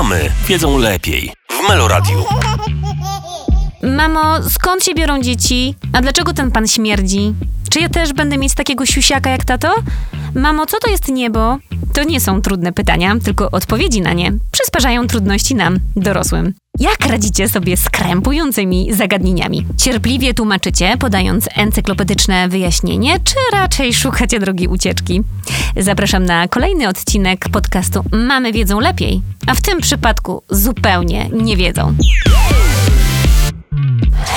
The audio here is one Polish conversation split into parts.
Mamy wiedzą lepiej w Meloradiu. Mamo, skąd się biorą dzieci? A dlaczego ten pan śmierdzi? Czy ja też będę mieć takiego siusiaka jak tato? Mamo, co to jest niebo? To nie są trudne pytania, tylko odpowiedzi na nie przysparzają trudności nam, dorosłym. Jak radzicie sobie z krępującymi zagadnieniami? Cierpliwie tłumaczycie, podając encyklopedyczne wyjaśnienie, czy raczej szukacie drogi ucieczki? Zapraszam na kolejny odcinek podcastu Mamy wiedzą lepiej, a w tym przypadku zupełnie nie wiedzą.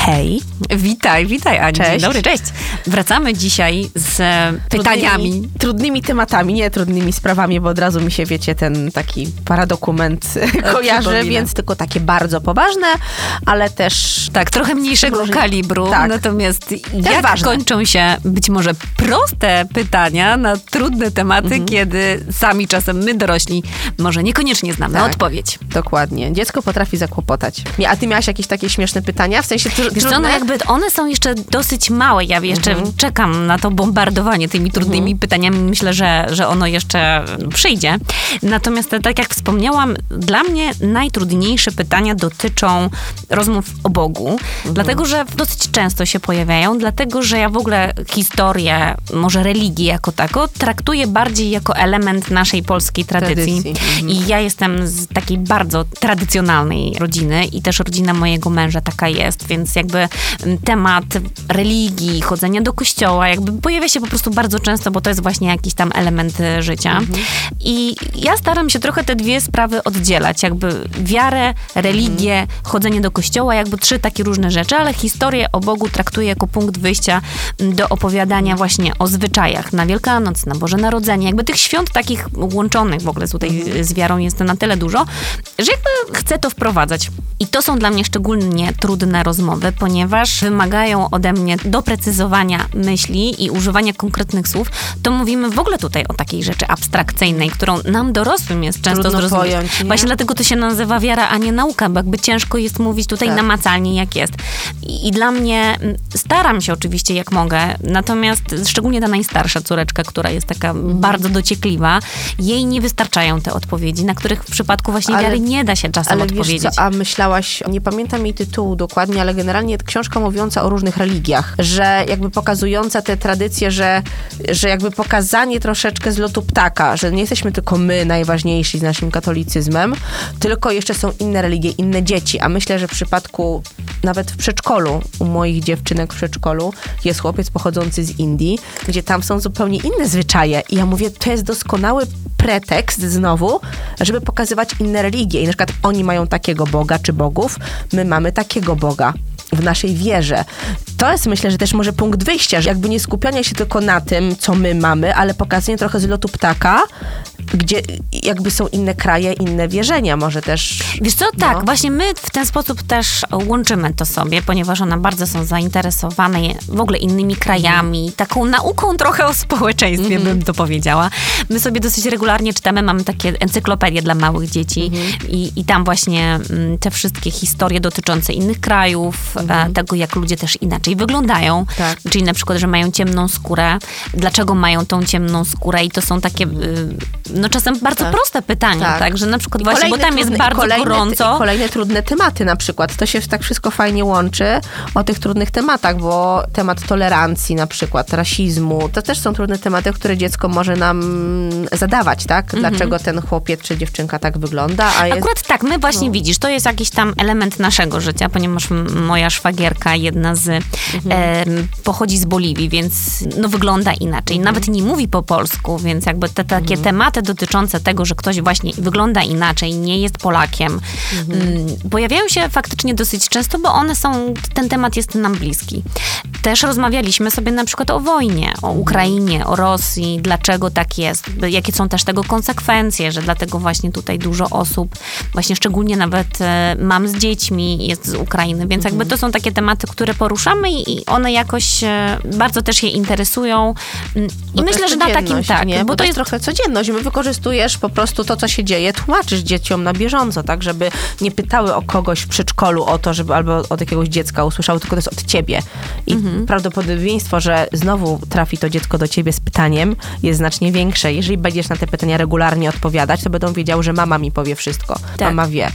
Hej. Witaj, witaj Ani. Cześć. Dzień dobry, cześć. Wracamy dzisiaj z e, pytaniami. Trudnymi, trudnymi tematami, nie trudnymi sprawami, bo od razu mi się, wiecie, ten taki paradokument kojarzy, przypomina. więc tylko takie bardzo poważne, ale też Tak, trochę mniejszego Może- kalibru, tak. natomiast jak ważne. kończą się być może proste pytania na trudne tematy, Mhm. kiedy sami czasem my dorośli może niekoniecznie znamy Tak. odpowiedź. dokładnie. Dziecko potrafi zakłopotać. A ty miałaś jakieś takie śmieszne pytania? W sensie Wiesz co, trudne? no jakby one są jeszcze dosyć małe. Ja jeszcze Mhm. czekam na to bombardowanie tymi trudnymi pytaniami. Myślę, że, że ono jeszcze przyjdzie. Natomiast tak jak wspomniałam, dla mnie najtrudniejsze pytania dotyczą rozmów o Bogu. Mhm. Dlatego, że dosyć często się pojawiają, dlatego, że ja w ogóle historię, może religię jako tako, traktuję bardziej jako element naszej polskiej tradycji. Tradycji, mhm. I ja jestem z takiej bardzo tradycjonalnej rodziny i też rodzina mojego męża taka jest, więc jakby mm, temat religii, chodzenia do kościoła, jakby pojawia się po prostu bardzo często, bo to jest właśnie jakiś tam element e, życia. I ja staram się trochę te dwie sprawy oddzielać, jakby wiarę, religię, chodzenie do kościoła, jakby trzy takie różne rzeczy, ale historię o Bogu traktuję jako punkt wyjścia mm, do opowiadania właśnie o zwyczajach na Wielkanoc, na Boże Narodzenie, jakby tych świąt takich łączonych w ogóle tutaj z wiarą jest na tyle dużo, że jakby chcę to wprowadzać. I to są dla mnie szczególnie trudne rozmowy, ponieważ wymagają ode mnie doprecyzowania myśli i używania konkretnych słów. To mówimy w ogóle tutaj o takiej rzeczy abstrakcyjnej, którą nam dorosłym jest często Trudno zrozumieć. pojąć, nie? Właśnie dlatego to się nazywa wiara, a nie nauka, bo jakby ciężko jest mówić tutaj Tak. namacalnie, jak jest. I, I dla mnie staram się oczywiście, jak mogę, natomiast szczególnie ta najstarsza córeczka, która jest taka Mhm. bardzo dociekliwa, jej nie wystarczają te odpowiedzi, na których w przypadku właśnie Ale- wiary nie da się czasem Ale wiesz odpowiedzieć. co, a myślałaś, nie pamiętam jej tytułu dokładnie, ale generalnie książka mówiąca o różnych religiach, że jakby pokazująca te tradycje, że, że jakby pokazanie troszeczkę z lotu ptaka, że nie jesteśmy tylko my najważniejsi z naszym katolicyzmem, tylko jeszcze są inne religie, inne dzieci, a myślę, że w przypadku nawet w przedszkolu, u moich dziewczynek w przedszkolu jest chłopiec pochodzący z Indii, gdzie tam są zupełnie inne zwyczaje. I ja mówię, to jest doskonały pretekst znowu, żeby pokazywać inne religie. I na przykład oni mają takiego Boga czy bogów, my mamy takiego Boga w naszej wierze. To jest myślę, że też może punkt wyjścia, że jakby nie skupianie się tylko na tym, co my mamy, ale pokazanie trochę z lotu ptaka, gdzie jakby są inne kraje, inne wierzenia, może też. Wiesz co, tak, No. właśnie my w ten sposób też łączymy to sobie, ponieważ one bardzo są zainteresowane w ogóle innymi krajami, taką nauką trochę o społeczeństwie, Mhm. bym to powiedziała. My sobie dosyć regularnie czytamy, mamy takie encyklopedie dla małych dzieci Mhm. i, i tam właśnie mm, te wszystkie historie dotyczące innych krajów, e, tego jak ludzie też inaczej wyglądają. Tak. czyli na przykład, że mają ciemną skórę, dlaczego mają tą ciemną skórę i to są takie, y, no czasem bardzo Tak. proste pytania, tak, Tak. że na przykład I właśnie, bo tam jest trudne- i bardzo kolejne, gorąco. Kolejne trudne tematy na przykład. To się tak wszystko fajnie łączy o tych trudnych tematach, bo temat tolerancji na przykład, rasizmu, to też są trudne tematy, które dziecko może nam zadawać, tak? Dlaczego ten chłopiec czy dziewczynka tak wygląda, a jest... Akurat tak, my właśnie widzisz, to jest jakiś tam element naszego życia, ponieważ moja szwagierka, jedna z, em, pochodzi z Boliwii, więc no wygląda inaczej. Nawet nie mówi po polsku, więc jakby te takie tematy dotyczące tego, że ktoś właśnie wygląda inaczej, nie jest Polakiem, mm, pojawiają się faktycznie dosyć często, bo one są, ten temat jest nam bliski. Też rozmawialiśmy sobie na przykład o wojnie, o Ukrainie, o Rosji, dlaczego tak jest, jakie są też tego konsekwencje, że dlatego właśnie tutaj dużo osób, właśnie szczególnie nawet e, mam z dziećmi, jest z Ukrainy, więc jakby to są takie tematy, które poruszamy i one jakoś e, bardzo też je interesują. Mm, I Bo myślę, że na takim tak, nie? bo to jest trochę codzienność. My wykorzystujesz po prostu to, co się dzieje, tłumaczysz dzieciom na bieżąco, tak, żeby nie pytały o kogoś w przedszkolu o to, żeby albo od jakiegoś dziecka usłyszały, tylko to jest od ciebie. I prawdopodobieństwo, że znowu trafi to dziecko do ciebie z pytaniem jest znacznie większe. Jeżeli będziesz na te pytania regularnie odpowiadać, to będą wiedziały, że mama mi powie wszystko. Tak. Mama wie.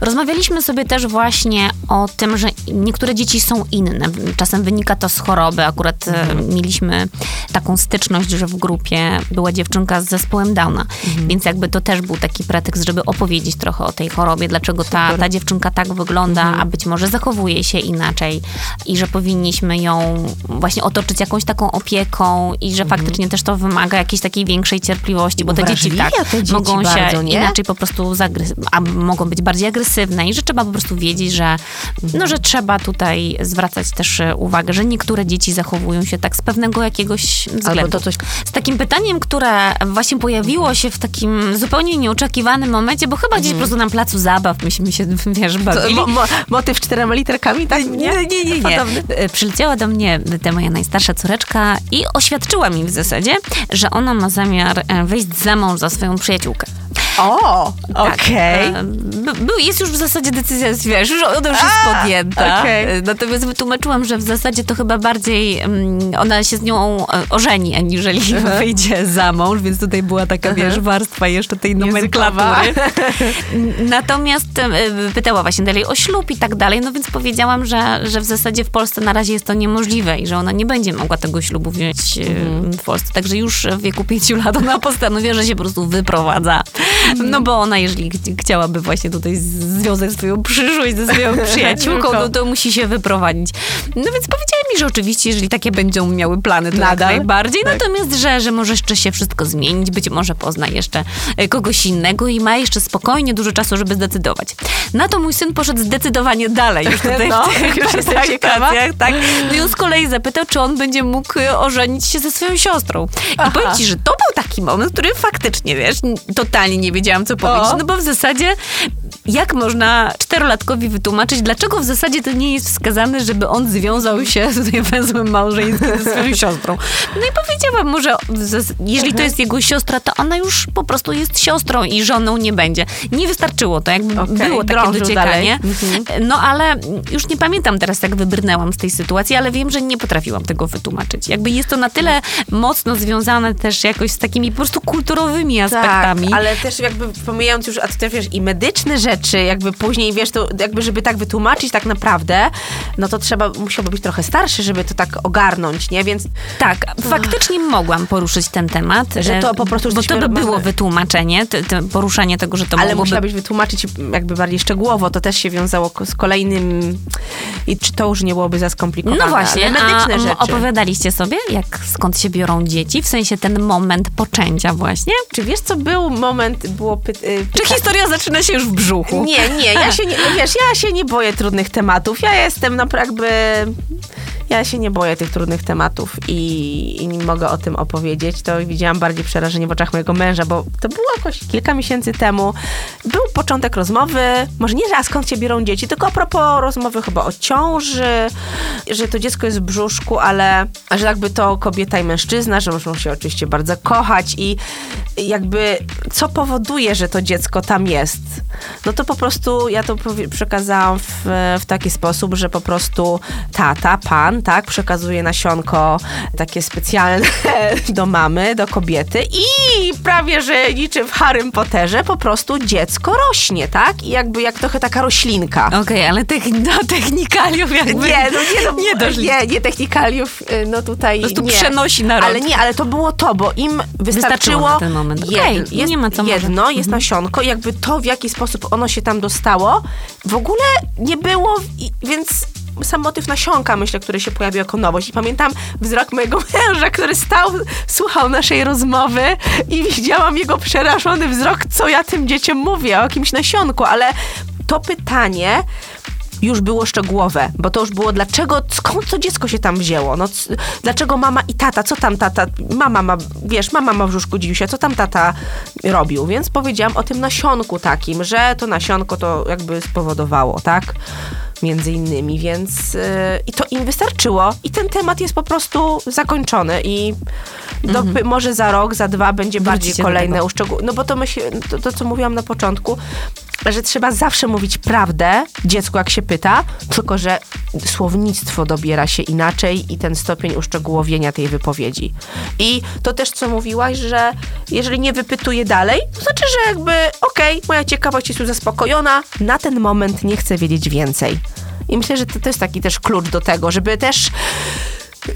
Rozmawialiśmy sobie też właśnie o tym, że niektóre dzieci są inne. Czasem wynika to z choroby. Akurat e, Mhm. mieliśmy taką styczność, że w grupie była dziewczynka z zespołem Mhm. więc jakby to też był taki pretekst, żeby opowiedzieć trochę o tej chorobie, dlaczego ta. Mhm. ta dziewczynka tak wygląda, a być może zachowuje się inaczej i że powinniśmy ją właśnie otoczyć jakąś taką opieką i że faktycznie też to wymaga jakiejś takiej większej cierpliwości, bo te dzieci tak te dzieci mogą się bardzo, nie? inaczej po prostu a mogą być bardziej agresywne i że trzeba po prostu wiedzieć, że, no, że trzeba tutaj zwracać też uwagę, że niektóre dzieci zachowują się tak z pewnego jakiegoś względu. to coś- Z takim pytaniem, które właśnie pojawiło się w takim zupełnie nieoczekiwanym momencie, bo chyba gdzieś po prostu na placu zabaw myśmy się, wiesz, To, bawili. mo, mo, motyw czterema literkami, tak? Nie, nie, nie. nie. E, Przyleciała do mnie ta moja najstarsza córeczka i oświadczyła mi w zasadzie, że ona ma zamiar e, wyjść za mąż za swoją przyjaciółkę. O, Tak. okej. E, b- był- Jest już w zasadzie decyzja, wiesz, już ona już jest A, podjęta. okej. E, Natomiast wytłumaczyłam, że w zasadzie to chyba bardziej mm, ona się z nią e, ożeni, aniżeli wyjdzie za mąż, więc tutaj była taka, wiesz, warstwa jeszcze tej nomenklatury. Natomiast e, pytała właśnie dalej o ślub i tak dalej, no więc powiedziałam, że, że w zasadzie w Polsce na razie jest to niemożliwe i że ona nie będzie mogła tego ślubu wziąć e, w Polsce. Także już w wieku pięciu lat ona postanowiła, że się po prostu wyprowadza. No bo ona, jeżeli ch- chciałaby właśnie tutaj związać swoją przyszłość ze swoją przyjaciółką, no to musi się wyprowadzić. No więc powiedziała mi, że oczywiście, jeżeli takie będą miały plany, to jak Nadal? najbardziej. Natomiast, że, że może jeszcze się wszystko zmienić, być może pozna jeszcze e, kogoś innego i ma jeszcze spokojnie dużo czasu, żeby zdecydować. Na to mój syn poszedł zdecydowanie dalej już tutaj No, w tych już ciekawa. kwestiach, tak. No i on z kolei zapytał, czy on będzie mógł e, ożenić się ze swoją siostrą. I Aha. powiem ci, że to był taki moment, w którym faktycznie, wiesz, totalnie nie wiedziałam, co powiedzieć, O. no bo w zasadzie jak można czterolatkowi wytłumaczyć, dlaczego w zasadzie to nie jest wskazane, żeby on związał się tutaj węzłem małżeńskim ze swoją siostrą. No i powiedziałam mu, że jeżeli to jest jego siostra, to ona już po prostu jest siostrą i żoną nie będzie. Nie wystarczyło to, jakby Okej, było takie dociekanie. dalej. No ale już nie pamiętam teraz, jak wybrnęłam z tej sytuacji, ale wiem, że nie potrafiłam tego wytłumaczyć. Jakby jest to na tyle mocno związane też jakoś z takimi po prostu kulturowymi aspektami. Tak, ale też jakby pomijając już, a to też wiesz, i medyczne rzeczy, jakby później, wiesz, to jakby żeby tak wytłumaczyć tak naprawdę, no to trzeba, musiałby być trochę starszy, żeby to tak ogarnąć, nie? Więc Tak, faktycznie mogłam poruszyć ten temat. Że to e, po prostu Bo to by było wytłumaczenie, te, te poruszanie tego, że to ale mogłoby... musiałabyś wytłumaczyć jakby bardziej szczegółowo, to też się wiązało z kolejnym i czy to już nie byłoby za skomplikowane. No właśnie, medyczne a rzeczy. opowiadaliście sobie, jak skąd się biorą dzieci? W sensie ten moment poczęcia właśnie? Czy wiesz, co był moment, było py- y, Czy historia zaczyna się już w brzuchu? Nie, nie, ja się nie, wiesz, ja się nie boję trudnych tematów. Ja jestem naprawdę, ja się nie boję tych trudnych tematów i, i mogę o tym opowiedzieć. To widziałam bardziej przerażenie w oczach mojego męża, bo to było jakoś kilka miesięcy temu. Był początek rozmowy, może nie, że a skąd się biorą dzieci, tylko a propos rozmowy chyba o ciąży, że to dziecko jest w brzuszku, ale że jakby to kobieta i mężczyzna, że muszą się oczywiście bardzo kochać i jakby co powoduje, że to dziecko tam jest. No to po prostu ja to przekazałam w, w taki sposób, że po prostu tata, pan, tak, przekazuje nasionko takie specjalne do mamy, do kobiety i prawie, że niczym w Harrym Potterze po prostu dziecko rośnie, tak? I jakby jak trochę taka roślinka. Okej, ale techni- do technikaliów jakby... Nie, no nie, no, nie doszli. nie, nie technikaliów, y, no tutaj Po prostu nie. przenosi na rok. Ale nie, ale to było to, bo im wystarczyło, na ten moment. Okej, jed- jest nie ma co może. jedno, jest nasionko i jakby to, w jaki sposób ono się tam dostało, w ogóle nie było, więc sam motyw nasionka, myślę, który się pojawił jako nowość. I pamiętam wzrok mojego męża, który stał, słuchał naszej rozmowy i widziałam jego przerażony wzrok, co ja tym dzieciom mówię, o jakimś nasionku, ale to pytanie już było szczegółowe, bo to już było dlaczego, skąd to dziecko się tam wzięło, no dlaczego mama i tata, co tam tata, mama ma, wiesz, mama ma w brzuszku dziusia, co tam tata robił, więc powiedziałam o tym nasionku takim, że to nasionko to jakby spowodowało, tak, między innymi, więc yy, i to im wystarczyło i ten temat jest po prostu zakończony i do, może za rok, za dwa będzie bardziej Wrócicie kolejne tego. uszczegół... No bo to, myśl, to, to, co mówiłam na początku, że trzeba zawsze mówić prawdę dziecku, jak się pyta, tylko że słownictwo dobiera się inaczej i ten stopień uszczegółowienia tej wypowiedzi. I to też, co mówiłaś, że jeżeli nie wypytuje dalej, to znaczy, że jakby okej, moja ciekawość jest już zaspokojona, na ten moment nie chcę wiedzieć więcej. I myślę, że to, to jest taki też klucz do tego, żeby też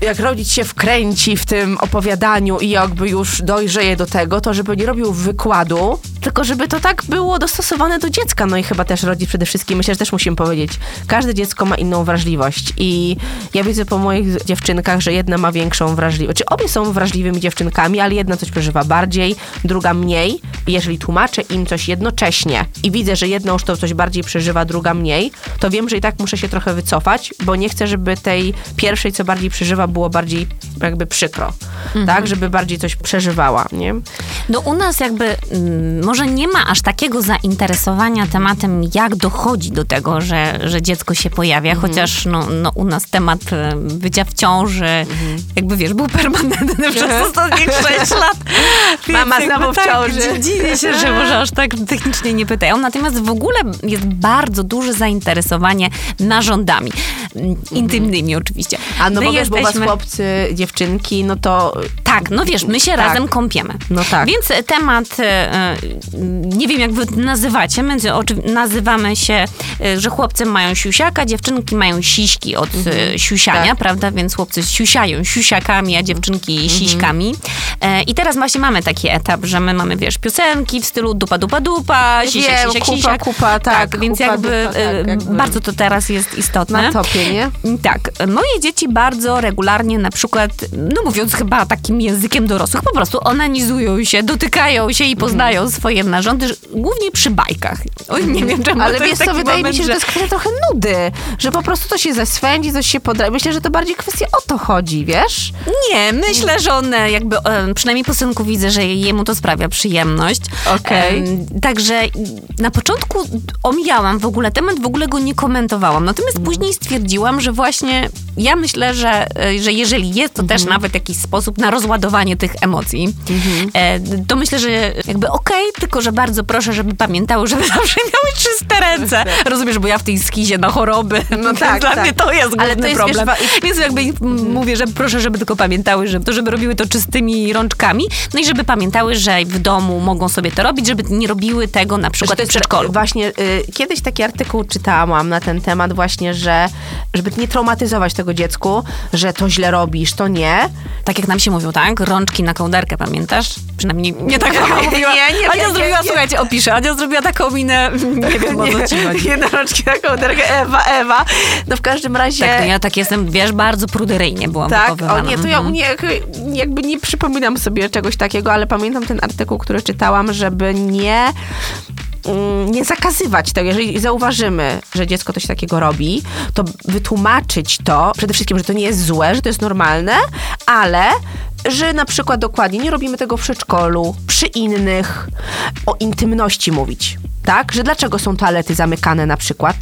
jak rodzic się wkręci w tym opowiadaniu i jakby już dojrzeje do tego, to żeby nie robił wykładu, tylko żeby to tak było dostosowane do dziecka. No i chyba też rodzic przede wszystkim, myślę, że też musimy powiedzieć, każde dziecko ma inną wrażliwość i ja widzę po moich dziewczynkach, że jedna ma większą wrażliwość. Czy obie są wrażliwymi dziewczynkami, ale jedna coś przeżywa bardziej, druga mniej. I jeżeli tłumaczę im coś jednocześnie i widzę, że jedna już to coś bardziej przeżywa, druga mniej, to wiem, że i tak muszę się trochę wycofać, bo nie chcę, żeby tej pierwszej, co bardziej przeżywa, było bardziej jakby przykro. Tak, żeby bardziej coś przeżywała, nie? No u nas jakby mm, może nie ma aż takiego zainteresowania tematem, jak dochodzi do tego, że, że dziecko się pojawia, Mhm. chociaż no, no, u nas temat e, bycia w ciąży, Mhm. jakby wiesz, był permanentny przez ostatnich sześć lat. Mama znowu w jakby ciąży. Tak, dziwię się, że może aż tak technicznie nie pytają. Natomiast w ogóle jest bardzo duże zainteresowanie narządami. Mm, Intymnymi oczywiście. A no My bo u was jesteśmy- chłopcy, dziewczynki, no to tak, no wiesz, my się Tak. razem kąpiemy. No tak. Więc e, temat, e, e, nie wiem jak wy nazywacie, my nazywamy się, że chłopcy mają siusiaka, dziewczynki mają siśki od e, siusiania, tak. prawda? Więc chłopcy siusiają siusiakami, a dziewczynki siśkami. E, I teraz właśnie mamy taki etap, że my mamy, wiesz, piosenki w stylu dupa, dupa, dupa, sisiak, sisiak, kupa, sisiak. kupa, tak, więc kupa, jakby, dupa, tak, jakby. bardzo to teraz jest istotne. na topie, nie? Tak, moje dzieci bardzo regularnie na przykład, no mówiąc chyba takim językiem dorosłych, po prostu onanizują się, dotykają się i poznają Mhm. swoje narządy, że- głównie przy bajkach. Oj, nie wiem czemu Ale to wiesz co, wydaje mi moment, się, że to jest kwestia trochę nudy, że po prostu to się zeswędzi, coś się poda. Myślę, że to bardziej kwestia o to chodzi, wiesz? Nie, myślę, że one jakby, e, przynajmniej po synku widzę, że jemu to sprawia przyjemność. Okej. Em, Także na początku omijałam w ogóle temat, w ogóle go nie komentowałam. Natomiast później stwierdziłam, że właśnie ja myślę, że, e, że jeżeli jest to też nawet jakiś sposób na rozładowanie tych emocji, e, to myślę, że jakby okej, tylko że bardzo proszę, żeby pamiętały, żeby zawsze miały czyste ręce. Rozumiesz, bo ja w tej skizie na choroby, no tak, dla tak. mnie to jest Ale główny to jest, problem. wiesz, Więc jakby m- mówię, że proszę, żeby tylko pamiętały, że to, żeby robiły to czystymi rączkami, no i żeby pamiętały, że w domu mogą sobie to robić, żeby nie robiły tego na przykład w przedszkolu. Właśnie, y, kiedyś taki artykuł czytałam na ten temat właśnie, że żeby nie traumatyzować tego dziecku, że to źle robisz, to nie. Tak jak nam się mówią, tak? Rączki na kołderkę, pamiętasz? Przynajmniej nie tak mówiła. Nie, nie, Ania nie, zrobiła, nie. słuchajcie, opiszę. Ania zrobiła taką minę, nie wiem o co ci chodzi. Jednoroczki na kołderkę, Ewa, Ewa. No w każdym razie... Tak, to ja tak jestem, wiesz, bardzo pruderyjnie byłam Tak, o nie, to ja Mhm. nie, jakby nie przypominam sobie czegoś takiego, ale pamiętam ten artykuł, który czytałam, żeby nie mm, nie zakazywać tego. Jeżeli zauważymy, że dziecko coś takiego robi, to wytłumaczyć to, przede wszystkim, że to nie jest złe, że to jest normalne, ale że na przykład dokładnie nie robimy tego w przedszkolu, przy innych, o intymności mówić. Tak? Że dlaczego są toalety zamykane na przykład?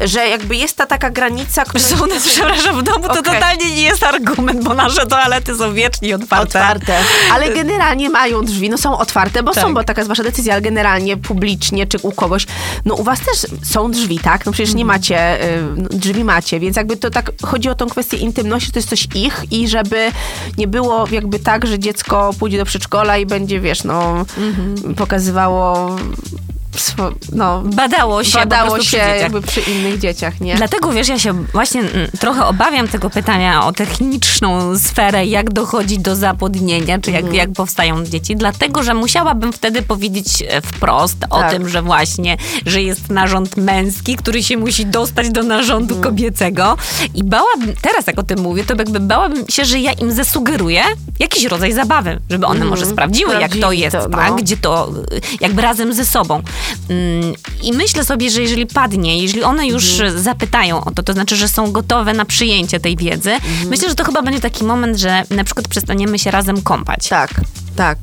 Że jakby jest ta taka granica, która... U nas, przepraszam, w domu to totalnie nie jest argument, bo nasze toalety są wiecznie otwarte. Otwarte. Ale generalnie mają drzwi, no są otwarte, bo Tak. są, bo taka jest wasza decyzja, ale generalnie publicznie czy u kogoś, no u was też są drzwi, tak? No przecież nie macie, y, no, drzwi macie, więc jakby to tak chodzi o tą kwestię intymności, to jest coś ich i żeby nie było jakby tak, że dziecko pójdzie do przedszkola i będzie, wiesz, no pokazywało swo, no, Badało się badało się jakby przy innych dzieciach, nie? Dlatego, wiesz, ja się właśnie mm, trochę obawiam tego pytania o techniczną sferę, jak dochodzi do zapłodnienia, czy Mhm. jak, jak powstają dzieci, dlatego, że musiałabym wtedy powiedzieć e, wprost o Tak. tym, że właśnie, że jest narząd męski, który się musi dostać do narządu Mhm. kobiecego i bałabym, teraz jak o tym mówię, to jakby bałabym się, że ja im zasugeruję jakiś rodzaj zabawy, żeby one może sprawdziły, jak to Mhm. Jest, to, no. tak, gdzie to y, jakby razem ze sobą. Mm, I myślę sobie, że jeżeli padnie, jeżeli one już Mhm. zapytają o to, to znaczy, że są gotowe na przyjęcie tej wiedzy, Mhm. myślę, że to chyba będzie taki moment, że na przykład przestaniemy się razem kąpać. Tak, tak.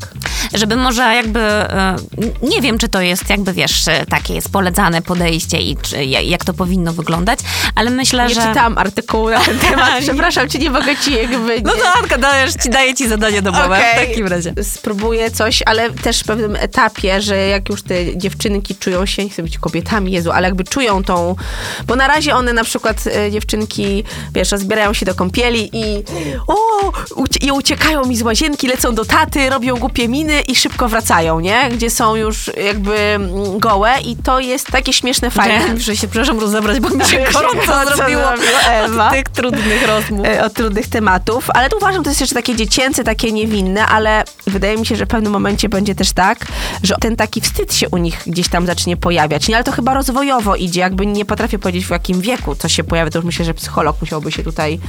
żeby może jakby, e, nie wiem, czy to jest jakby, wiesz, e, takie jest polecane podejście i czy, jak to powinno wyglądać, ale myślę, Nie że... czytałam artykułu na ten temat. Przepraszam cię, nie mogę ci jakby... No to Anka, dajesz, ci, daję ci zadanie domowe Okej. w takim razie. Spróbuję coś, ale też w pewnym etapie, że jak już te dziewczynki czują się, nie chcę być kobietami, Jezu, ale jakby czują tą... Bo na razie one na przykład, e, dziewczynki, wiesz, zbierają się do kąpieli i o, ucie- i uciekają mi z łazienki, lecą do taty, robią głupie miny i szybko wracają, nie? Gdzie są już jakby mm, gołe i to jest takie śmieszne, fajne. Fajne. Muszę się, przepraszam, rozebrać, bo mi się gorąco zrobiło Ewa. od tych trudnych rozmów. e, od trudnych tematów, ale tu uważam, to jest jeszcze takie dziecięce, takie niewinne, ale wydaje mi się, że w pewnym momencie będzie też tak, że ten taki wstyd się u nich gdzieś tam zacznie pojawiać. Nie, ale to chyba rozwojowo idzie, jakby nie potrafię powiedzieć w jakim wieku to się pojawia, to już myślę, że psycholog musiałby się tutaj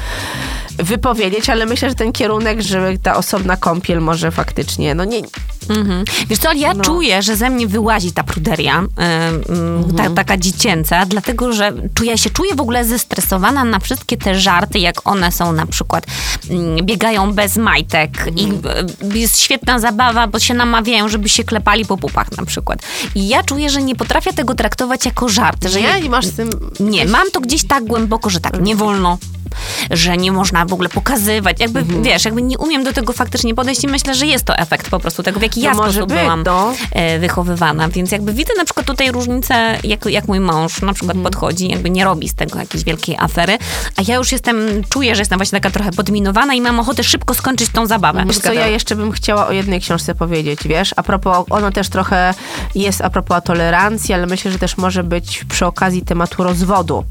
wypowiedzieć, ale myślę, że ten kierunek, że ta osobna kąpiel może faktycznie, no nie, Mhm. Wiesz co, ja No. czuję, że ze mnie wyłazi ta pruderia, ym, ym, ta, taka dziecięca, dlatego, że czuję, ja się czuję w ogóle zestresowana na wszystkie te żarty, jak one są na przykład, mm, biegają bez majtek i y, jest świetna zabawa, bo się namawiają, żeby się klepali po pupach na przykład. I ja czuję, że nie potrafię tego traktować jako żart, że nie, nie masz z tym... nie, mam to gdzieś tak głęboko, że tak nie wolno, że nie można w ogóle pokazywać. Jakby, Mhm. wiesz, jakby nie umiem do tego faktycznie podejść i myślę, że jest to efekt po prostu tego, w jaki No ja sposób być, byłam no. e, wychowywana. Więc jakby widzę na przykład tutaj różnicę, jak, jak mój mąż na przykład Mhm. podchodzi, jakby nie robi z tego jakiejś wielkiej afery, a ja już jestem, czuję, że jestem właśnie taka trochę podminowana i mam ochotę szybko skończyć tą zabawę. Wiesz co, ja jeszcze bym chciała o jednej książce powiedzieć, wiesz? A propos, ono też trochę jest a propos tolerancji, ale myślę, że też może być przy okazji tematu rozwodu.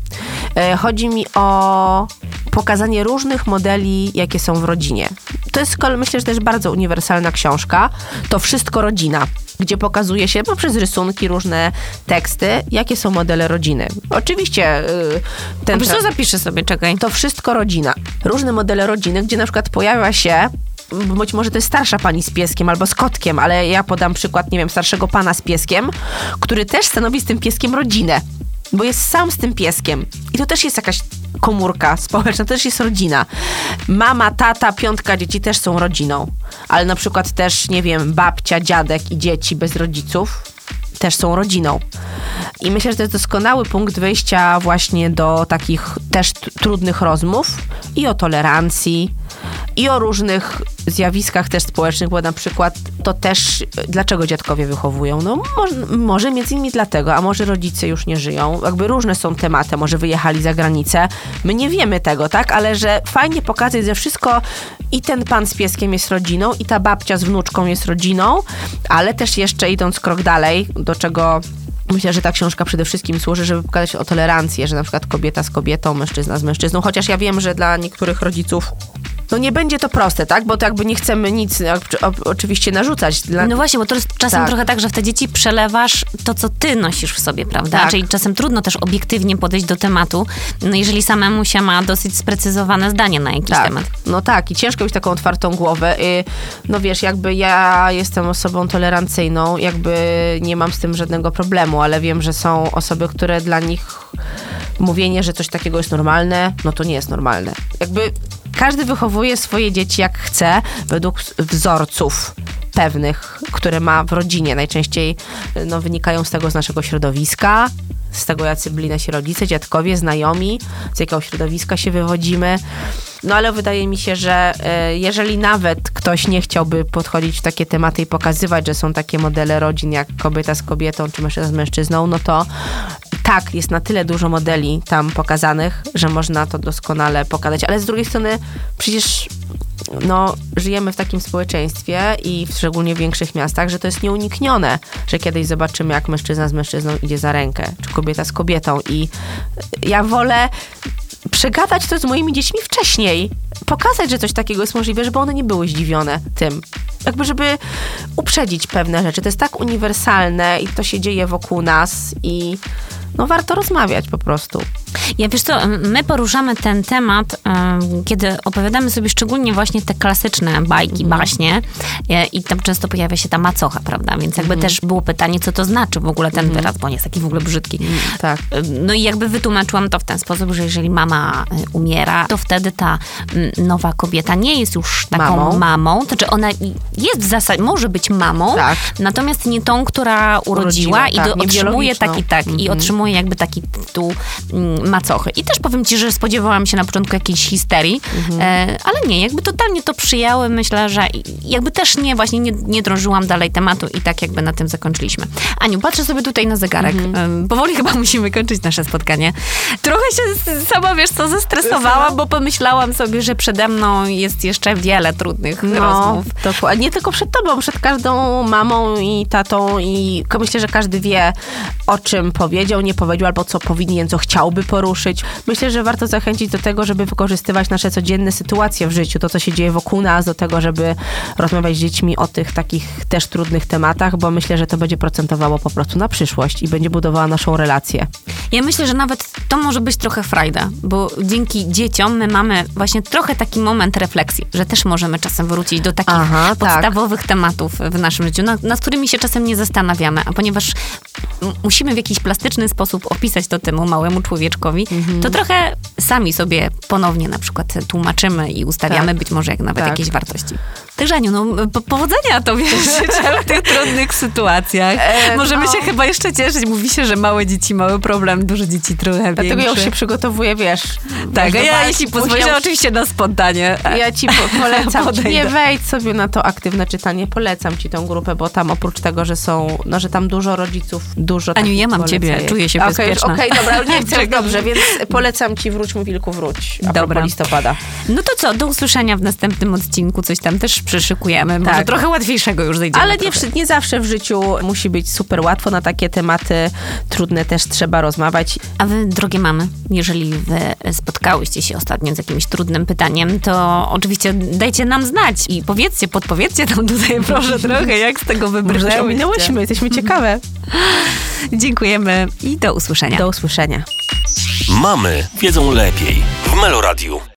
E, Chodzi mi o pokazanie różnych modeli, jakie są w rodzinie. To jest, myślę, że też bardzo uniwersalna książka. To wszystko rodzina gdzie pokazuje się poprzez rysunki, różne teksty, jakie są modele rodziny. Oczywiście y, ten... Wiesz co, zapiszę sobie, czekaj. to wszystko rodzina. Różne modele rodziny, gdzie na przykład pojawia się być może to jest starsza pani z pieskiem albo z kotkiem, ale ja podam przykład, nie wiem, starszego pana z pieskiem, który też stanowi z tym pieskiem rodzinę, bo jest sam z tym pieskiem. I to też jest jakaś komórka społeczna, to też jest rodzina. Mama, tata, piątka dzieci też są rodziną, ale na przykład też, nie wiem, babcia, dziadek i dzieci bez rodziców też są rodziną. I myślę, że to jest doskonały punkt wyjścia właśnie do takich też trudnych rozmów i o tolerancji, i o różnych zjawiskach też społecznych, bo na przykład to też, dlaczego dziadkowie wychowują? No może, może między innymi dlatego, a może rodzice już nie żyją. Jakby różne są tematy, może wyjechali za granicę. My nie wiemy tego, tak? Ale że fajnie pokazać, że wszystko i ten pan z pieskiem jest rodziną, i ta babcia z wnuczką jest rodziną, ale też jeszcze idąc krok dalej, do czego Myślę, że ta książka przede wszystkim służy, żeby pokazać o tolerancję, że na przykład kobieta z kobietą, mężczyzna z mężczyzną, chociaż ja wiem, że dla niektórych rodziców no nie będzie to proste, tak? Bo to jakby nie chcemy nic jak- o- oczywiście narzucać. Dla... No właśnie, bo to jest czasem Tak. trochę tak, że w te dzieci przelewasz to, co ty nosisz w sobie, prawda? Tak. Czyli czasem trudno też obiektywnie podejść do tematu, no jeżeli samemu się ma dosyć sprecyzowane zdanie na jakiś tak. temat. No tak, i ciężko mieć taką otwartą głowę. Y, No wiesz, jakby ja jestem osobą tolerancyjną, jakby nie mam z tym żadnego problemu, ale wiem, że są osoby, które dla nich mówienie, że coś takiego jest normalne, no to nie jest normalne. Jakby każdy wychowuje swoje dzieci jak chce, według wzorców pewnych, które ma w rodzinie. Najczęściej y, no, wynikają z tego z naszego środowiska, z tego, jacy byli nasi rodzice, dziadkowie, znajomi, z jakiego środowiska się wywodzimy. No ale wydaje mi się, że e, jeżeli nawet ktoś nie chciałby podchodzić w takie tematy i pokazywać, że są takie modele rodzin jak kobieta z kobietą czy mężczyzna z mężczyzną, no to tak, jest na tyle dużo modeli tam pokazanych, że można to doskonale pokazać. Ale z drugiej strony przecież no, żyjemy w takim społeczeństwie i w szczególnie w większych miastach, że to jest nieuniknione, że kiedyś zobaczymy, jak mężczyzna z mężczyzną idzie za rękę, czy kobieta z kobietą. I ja wolę przegadać to z moimi dziećmi wcześniej. Pokazać, że coś takiego jest możliwe, żeby one nie były zdziwione tym. Jakby, żeby uprzedzić pewne rzeczy. To jest tak uniwersalne i to się dzieje wokół nas i no warto rozmawiać po prostu. Ja wiesz co, my poruszamy ten temat, em, kiedy opowiadamy sobie szczególnie właśnie te klasyczne bajki, Mhm. baśnie e, i tam często pojawia się ta macocha, prawda? Więc jakby Mhm. też było pytanie, co to znaczy w ogóle ten wyraz, bo on jest taki w ogóle brzydki. Tak. No i jakby wytłumaczyłam to w ten sposób, że jeżeli mama y, umiera, to wtedy ta mm, nowa kobieta nie jest już taką Mamą. mamą. To znaczy ona jest w zasadzie, może być mamą, Tak. natomiast nie tą, która urodziła, Urodziła, i tak, otrzymuje taki, tak, i otrzymuje jakby taki tytuł mm, macochy. I też powiem ci, że spodziewałam się na początku jakiejś histerii, e, ale nie, jakby totalnie to przyjęły, myślę, że jakby też nie, właśnie nie, nie drążyłam dalej tematu i tak jakby na tym zakończyliśmy. Aniu, patrzę sobie tutaj na zegarek. Em, Powoli chyba musimy kończyć nasze spotkanie. Trochę się sama, wiesz co, zestresowałam, bo pomyślałam sobie, że przede mną jest jeszcze wiele trudnych No, rozmów. dokładnie. Nie tylko przed tobą, przed każdą mamą i tatą i myślę, że każdy wie, o czym powiedział, nie powiedział, albo co powinien, co chciałby poruszyć. Myślę, że warto zachęcić do tego, żeby wykorzystywać nasze codzienne sytuacje w życiu, to, co się dzieje wokół nas, do tego, żeby rozmawiać z dziećmi o tych takich też trudnych tematach, bo myślę, że to będzie procentowało po prostu na przyszłość i będzie budowała naszą relację. Ja myślę, że nawet to może być trochę frajda, bo dzięki dzieciom my mamy właśnie trochę taki moment refleksji, że też możemy czasem wrócić do takich Aha, tak. podstawowych tematów w naszym życiu, nad, nad którymi się czasem nie zastanawiamy, a ponieważ musimy w jakiś plastyczny sposób opisać to temu małemu człowieczkowi, Mhm. to trochę sami sobie ponownie na przykład tłumaczymy i ustawiamy Tak. być może jak nawet Tak. jakieś wartości. Także Aniu, no po, powodzenia tobie życzę w tych trudnych sytuacjach. E, Możemy no. się chyba jeszcze cieszyć. Mówi się, że małe dzieci mały problem, duże dzieci trochę Dlatego ja już większy. się przygotowuję, wiesz. Tak, a ja jeśli już- oczywiście na spontanie. Ja ci po- polecam, Podejdę. nie wejdź sobie na to aktywne czytanie, polecam ci tą grupę, bo tam oprócz tego, że są, no, że tam dużo rodziców, dużo Aniu, ja mam ciebie, czuję się Okej, bezpieczna. Okej, dobra, nie chcę, dobrze, więc polecam ci Wróć mu Wilku, wróć. A Dobra. listopada. No to co, do usłyszenia w następnym odcinku. Coś tam też przyszykujemy. Może Tak. trochę łatwiejszego już zejdziemy. Ale nie, nie zawsze w życiu musi być super łatwo, na takie tematy trudne też trzeba rozmawiać. A wy, drogie mamy, jeżeli wy spotkałyście się ostatnio z jakimś trudnym pytaniem, to oczywiście dajcie nam znać i powiedzcie, podpowiedzcie nam tutaj proszę trochę, jak z tego Może się wybrnęłyście. ominęłyśmy, jesteśmy ciekawe. Dziękujemy i do usłyszenia. Do usłyszenia. Mamy wiedzą lepiej w Meloradiu.